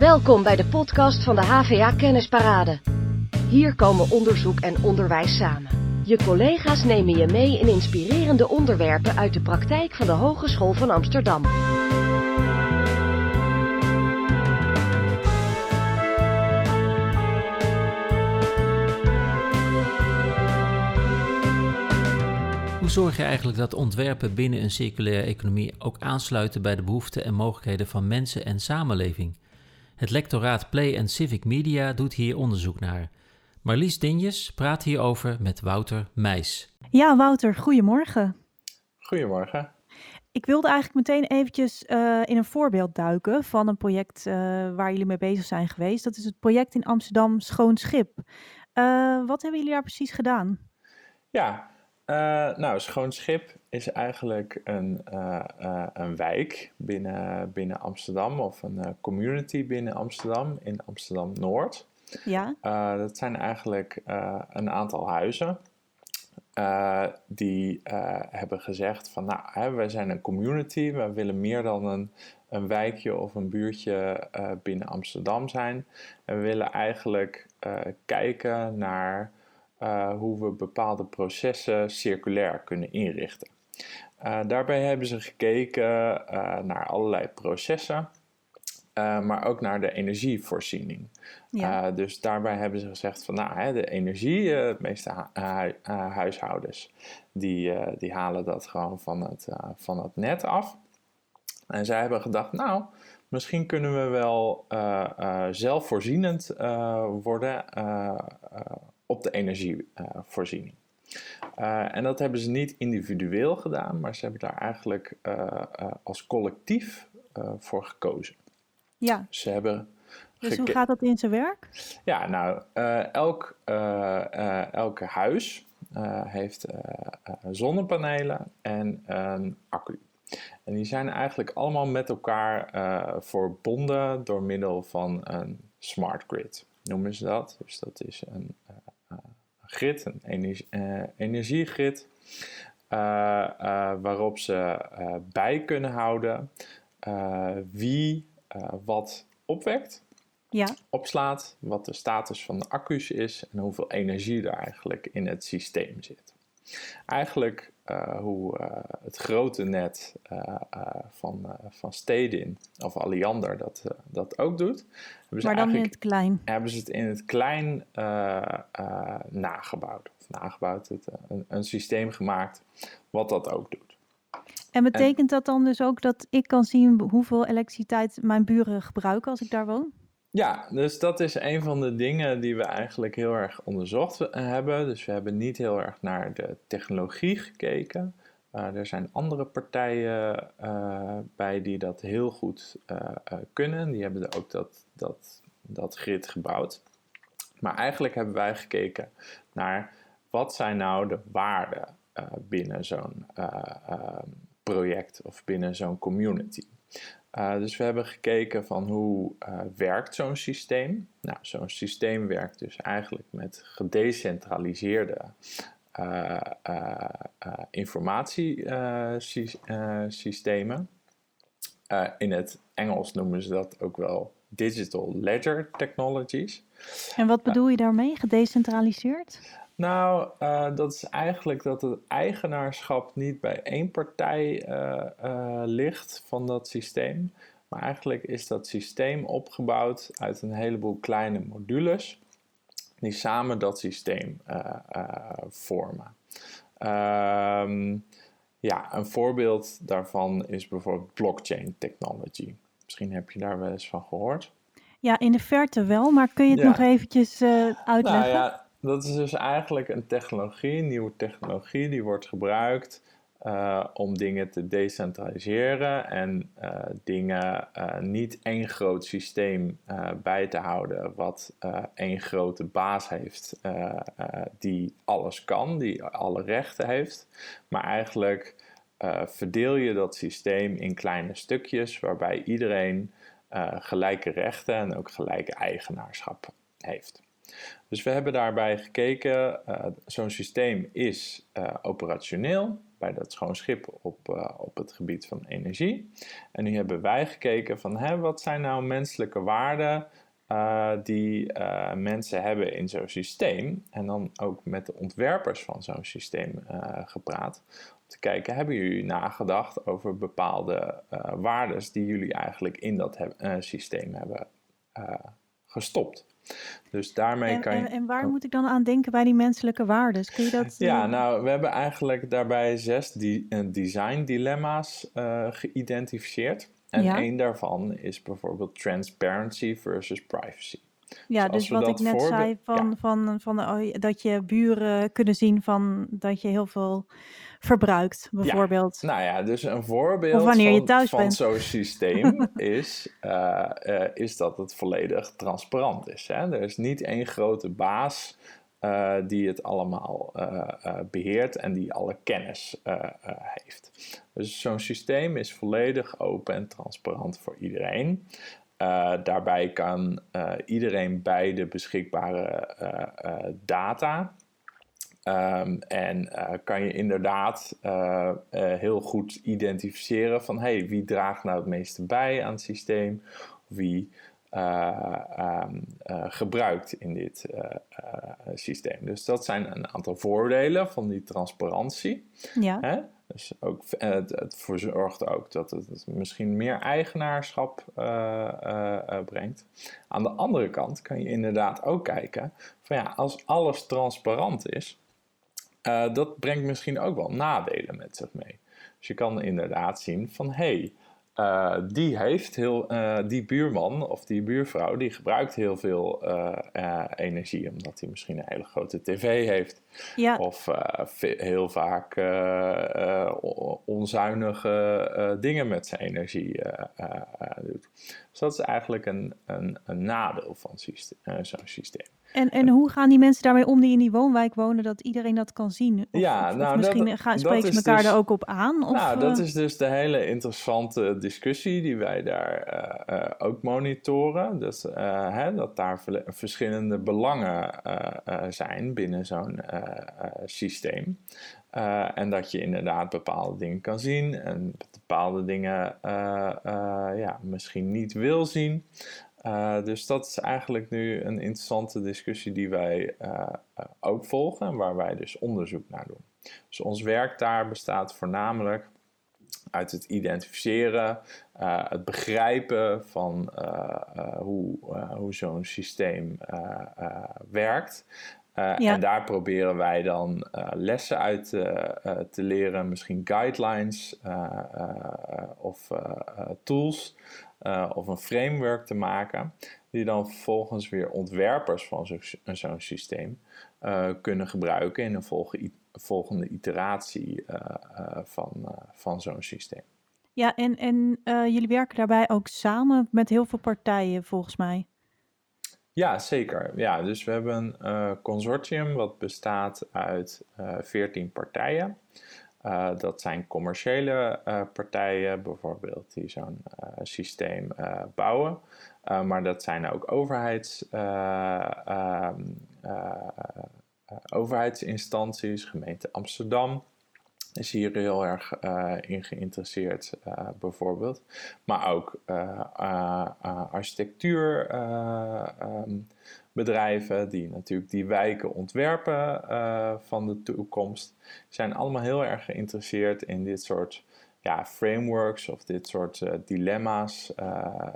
Welkom bij de podcast van de HVA Kennisparade. Hier komen onderzoek en onderwijs samen. Je collega's nemen je mee in inspirerende onderwerpen uit de praktijk van de Hogeschool van Amsterdam. Hoe zorg je eigenlijk dat ontwerpen binnen een circulaire economie ook aansluiten bij de behoeften en mogelijkheden van mensen en samenleving? Het lectoraat Play and Civic Media doet hier onderzoek naar. Marlies Dinjes praat hierover met Wouter Meijs. Ja, Wouter, goedemorgen. Goedemorgen. Ik wilde eigenlijk meteen eventjes uh, in een voorbeeld duiken van een project uh, waar jullie mee bezig zijn geweest. Dat is het project in Amsterdam Schoon Schip. Uh, wat hebben jullie daar precies gedaan? Ja, nou, Schoon Schip is eigenlijk een, een wijk binnen, binnen Amsterdam of een community binnen Amsterdam in Amsterdam Noord. Ja. dat zijn eigenlijk een aantal huizen. Die hebben gezegd van nou, hè, wij zijn een community, we willen meer dan een, een wijkje of een buurtje binnen Amsterdam zijn. En we willen eigenlijk kijken naar hoe we bepaalde processen circulair kunnen inrichten. daarbij hebben ze gekeken naar allerlei processen. Maar ook naar de energievoorziening. Ja. Dus daarbij hebben ze gezegd van nou, hè, de energie, de meeste hu huishoudens, die, die halen dat gewoon van het, van het net af. En zij hebben gedacht, nou, misschien kunnen we wel zelfvoorzienend worden op de energievoorziening. en dat hebben ze niet individueel gedaan, maar ze hebben daar eigenlijk als collectief voor gekozen. Ja. Ze hebben dus hoe gaat dat in zijn werk? Ja, nou, uh, elk, uh, elke huis heeft zonnepanelen en een accu. En die zijn eigenlijk allemaal met elkaar verbonden door middel van een smart grid, noemen ze dat. Dus dat is een grid, een energie, energiegrid, waarop ze bij kunnen houden wie uh, wat opwekt, ja. opslaat, wat de status van de accu's is en hoeveel energie er eigenlijk in het systeem zit. Eigenlijk uh, hoe uh, het grote net van, van Stedin of Alliander dat, dat ook doet. Hebben maar dan in het klein? Hebben ze het in het klein nagebouwd. Of nagebouwd, het, een, een systeem gemaakt wat dat ook doet. En betekent dat dan dus ook dat ik kan zien hoeveel elektriciteit mijn buren gebruiken als ik daar woon? Ja, dus dat is een van de dingen die we eigenlijk heel erg onderzocht hebben. Dus we hebben niet heel erg naar de technologie gekeken. Uh, er zijn andere partijen uh, bij die dat heel goed kunnen. Die hebben ook dat, dat, dat grid gebouwd. Maar eigenlijk hebben wij gekeken naar wat zijn nou de waarden binnen zo'n project of binnen zo'n community. Uh, dus we hebben gekeken van hoe uh, werkt zo'n systeem. Nou, zo'n systeem werkt dus eigenlijk met gedecentraliseerde uh, informatiesystemen. in het Engels noemen ze dat ook wel digital ledger technologies. En wat bedoel je daarmee, gedecentraliseerd? Nou, uh, dat is eigenlijk dat het eigenaarschap niet bij één partij uh, uh, ligt van dat systeem. Maar eigenlijk is dat systeem opgebouwd uit een heleboel kleine modules die samen dat systeem vormen. Ehm, ja, een voorbeeld daarvan is bijvoorbeeld blockchain technology. Misschien heb je daar wel eens van gehoord. Ja, in de verte wel, maar kun je het nog eventjes uitleggen? Nou ja, dat is dus eigenlijk een technologie, een nieuwe technologie, die wordt gebruikt uh, om dingen te decentraliseren en uh, dingen uh, niet één groot systeem bij te houden, wat één grote baas heeft die alles kan, die alle rechten heeft, maar eigenlijk verdeel je dat systeem in kleine stukjes waarbij iedereen gelijke rechten en ook gelijke eigenaarschap heeft. Dus we hebben daarbij gekeken, uh, zo'n systeem is uh, operationeel. bij dat schoon schip op, op het gebied van energie. En nu hebben wij gekeken van hè, wat zijn nou menselijke waarden die mensen hebben in zo'n systeem. En dan ook met de ontwerpers van zo'n systeem gepraat te kijken, hebben jullie nagedacht over bepaalde waarden die jullie eigenlijk in dat systeem hebben gestopt? Dus daarmee en, kan je. En, en waar oh. moet ik dan aan denken bij die menselijke waarden? Kun je dat. Ja, nou, we hebben eigenlijk daarbij zes die, design dilemma's geïdentificeerd. En ja. één daarvan is bijvoorbeeld transparency versus privacy. Ja, dus, dus wat ik net zei, van, ja. van, van, oh, dat je buren kunnen zien van dat je heel veel verbruikt, bijvoorbeeld. Ja, nou ja, dus een voorbeeld van, van zo'n systeem is, uh, uh, is dat het volledig transparant is. Hè? Er is niet één grote baas uh, die het allemaal beheert en die alle kennis heeft. Dus zo'n systeem is volledig open en transparant voor iedereen. daarbij kan iedereen bij de beschikbare data Um, en uh, kan je inderdaad uh, uh, heel goed identificeren van hey, wie draagt nou het meeste bij aan het systeem, wie um, gebruikt in dit systeem. Dus dat zijn een aantal voordelen van die transparantie. Ja. Hè? Dus ook, het, het verzorgt ook dat het misschien meer eigenaarschap brengt. Aan de andere kant kan je inderdaad ook kijken van ja, als alles transparant is, uh, dat brengt misschien ook wel nadelen met zich mee. Dus je kan inderdaad zien van hé, hey, uh, die heeft heel, uh, die buurman of die buurvrouw, die gebruikt heel veel energie, omdat hij misschien een hele grote tv heeft. Ja. Of heel vaak onzuinige dingen met zijn energie doet. Dus dat is eigenlijk een, een, een nadeel van zo'n systeem. En, en hoe gaan die mensen daarmee om die in die woonwijk wonen, dat iedereen dat kan zien? Of, ja, nou, misschien dat, gaan, spreken ze elkaar dus, er ook op aan? Of, nou, dat is dus de hele interessante discussie die wij daar uh, uh, ook monitoren. Dus uh, hè, dat daar verschillende belangen zijn binnen zo'n systeem. en dat je inderdaad bepaalde dingen kan zien en bepaalde dingen ja, misschien niet wil zien. Uh, dus dat is eigenlijk nu een interessante discussie die wij uh, ook volgen en waar wij dus onderzoek naar doen. Dus ons werk daar bestaat voornamelijk uit het identificeren, uh, het begrijpen van hoe, hoe zo'n systeem werkt. Ja. En daar proberen wij dan lessen uit te leren, misschien guidelines of tools uh, of een framework te maken, die dan vervolgens weer ontwerpers van zo'n systeem uh, kunnen gebruiken in een volge, volgende iteratie uh, van, van zo'n systeem. Ja, en, en jullie werken daarbij ook samen met heel veel partijen volgens mij. Ja, zeker. Ja, dus we hebben een consortium wat bestaat uit 14 partijen. Uh, dat zijn commerciële uh, partijen, bijvoorbeeld, die zo'n uh, systeem bouwen. maar dat zijn ook overheids, ehm, overheidsinstanties, gemeente Amsterdam is hier heel erg in geïnteresseerd, bijvoorbeeld. Maar ook architectuur. Um, bedrijven die natuurlijk die wijken ontwerpen uh, van de toekomst, zijn allemaal heel erg geïnteresseerd in dit soort ja, frameworks of dit soort uh, dilemma's uh,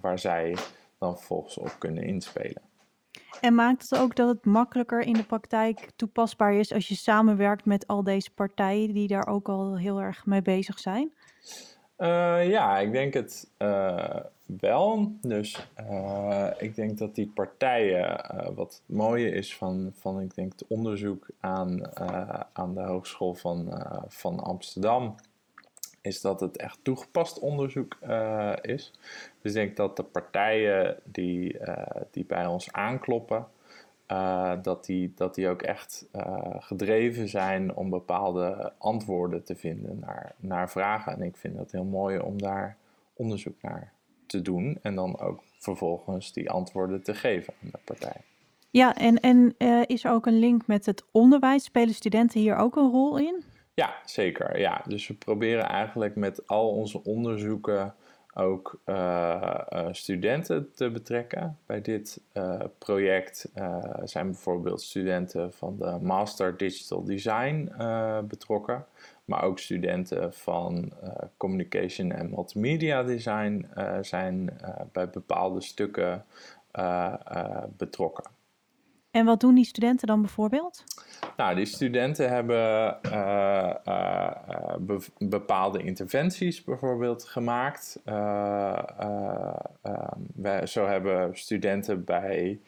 waar zij dan vervolgens op kunnen inspelen. En maakt het ook dat het makkelijker in de praktijk toepasbaar is als je samenwerkt met al deze partijen die daar ook al heel erg mee bezig zijn? ja, ik denk het wel. Dus uh, ik denk dat die partijen, wat het mooie is van, van ik denk het onderzoek aan, aan de Hogeschool van, van Amsterdam, is dat het echt toegepast onderzoek is. Dus ik denk dat de partijen die, die bij ons aankloppen, dat, die, dat die ook echt gedreven zijn om bepaalde antwoorden te vinden naar, naar vragen. En ik vind dat heel mooi om daar onderzoek naar te doen en dan ook vervolgens die antwoorden te geven aan de partij. Ja, en, en is er ook een link met het onderwijs? Spelen studenten hier ook een rol in? Ja, zeker. Ja. Dus we proberen eigenlijk met al onze onderzoeken ook uh, uh, studenten te betrekken. Bij dit uh, project zijn bijvoorbeeld studenten van de Master Digital Design betrokken, maar ook studenten van Communication en Multimedia Design zijn bij bepaalde stukken betrokken. En wat doen die studenten dan bijvoorbeeld? Nou, die studenten hebben uh, uh, be bepaalde interventies bijvoorbeeld gemaakt. Uh, wij, zo hebben studenten bij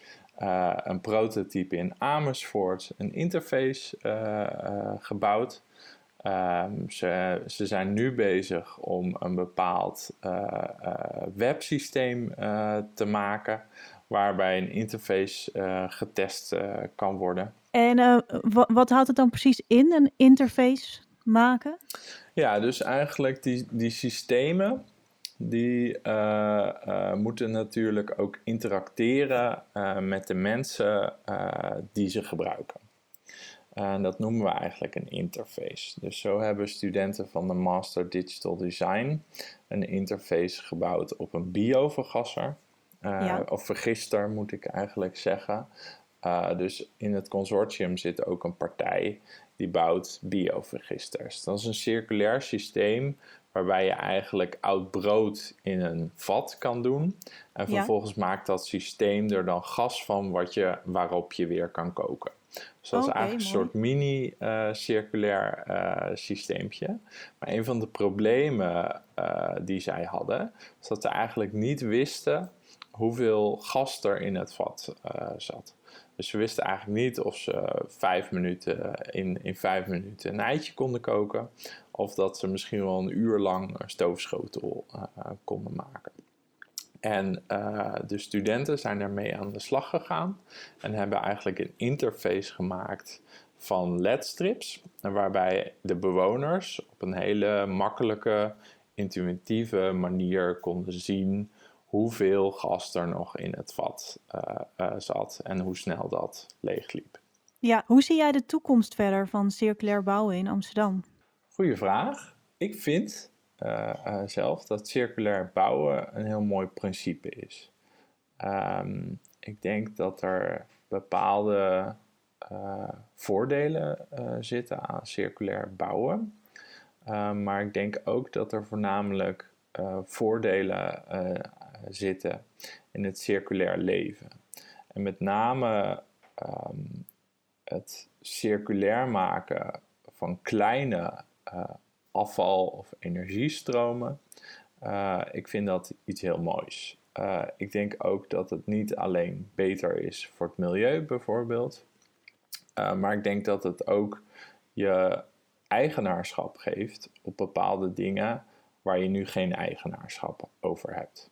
een prototype in Amersfoort een interface gebouwd. Um, ze, ze, zijn nu bezig om een bepaald websysteem te maken waarbij een interface uh, getest uh, kan worden. En uh, wat houdt het dan precies in, een interface maken? Ja, dus eigenlijk die, die systemen, die moeten natuurlijk ook interacteren met de mensen die ze gebruiken. En dat noemen we eigenlijk een interface. Dus zo hebben studenten van de Master Digital Design een interface gebouwd op een biovergasser. Uh, Of vergister moet ik eigenlijk zeggen. Uh, dus in het consortium zit ook een partij die bouwt biovergisters. Dat is een circulair systeem waarbij je eigenlijk oud brood in een vat kan doen. En vervolgens maakt dat systeem er dan gas van wat je, waarop je weer kan koken. Dus dat is eigenlijk een soort mini-circulair uh, uh, systeempje. Maar een van de problemen uh, die zij hadden, is dat ze eigenlijk niet wisten hoeveel gas er in het vat uh, zat. Dus ze wisten eigenlijk niet of ze vijf minuten in, in vijf minuten een eitje konden koken. Of dat ze misschien wel een uur lang een stoofschotel uh, konden maken. En de studenten zijn daarmee aan de slag gegaan en hebben eigenlijk een interface gemaakt van ledstrips. Waarbij de bewoners op een hele makkelijke, intuïtieve manier konden zien hoeveel gas er nog in het vat uh, uh, zat en hoe snel dat leegliep. Ja, hoe zie jij de toekomst verder van circulair bouwen in Amsterdam? Goeie vraag. Ik vind uh, zelf dat circulair bouwen een heel mooi principe is. Um, ik denk dat er bepaalde voordelen zitten aan circulair bouwen. Um, maar ik denk ook dat er voornamelijk voordelen zitten in het circulair leven. En met name um, het circulair maken van kleine uh, afval- of energiestromen. Uh, ik vind dat iets heel moois. Uh, ik denk ook dat het niet alleen beter is voor het milieu, bijvoorbeeld. maar ik denk dat het ook je eigenaarschap geeft op bepaalde dingen waar je nu geen eigenaarschap over hebt.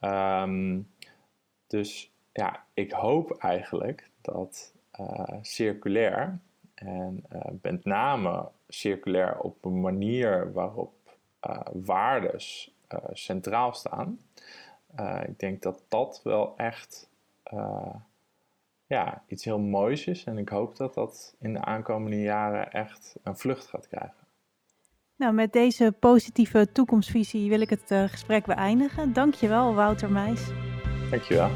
Um, dus ja, ik hoop eigenlijk dat uh, circulair en uh, met name circulair op een manier waarop uh, waardes centraal staan. ik denk dat dat wel echt ja, iets heel moois is en ik hoop dat dat in de aankomende jaren echt een vlucht gaat krijgen. Nou, met deze positieve toekomstvisie wil ik het uh, gesprek beëindigen. Dankjewel, Wouter Meijs. Dankjewel.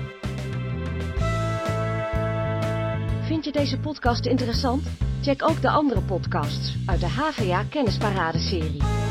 Vind je deze podcast interessant? Check ook de andere podcasts uit de HVA Kennisparade serie.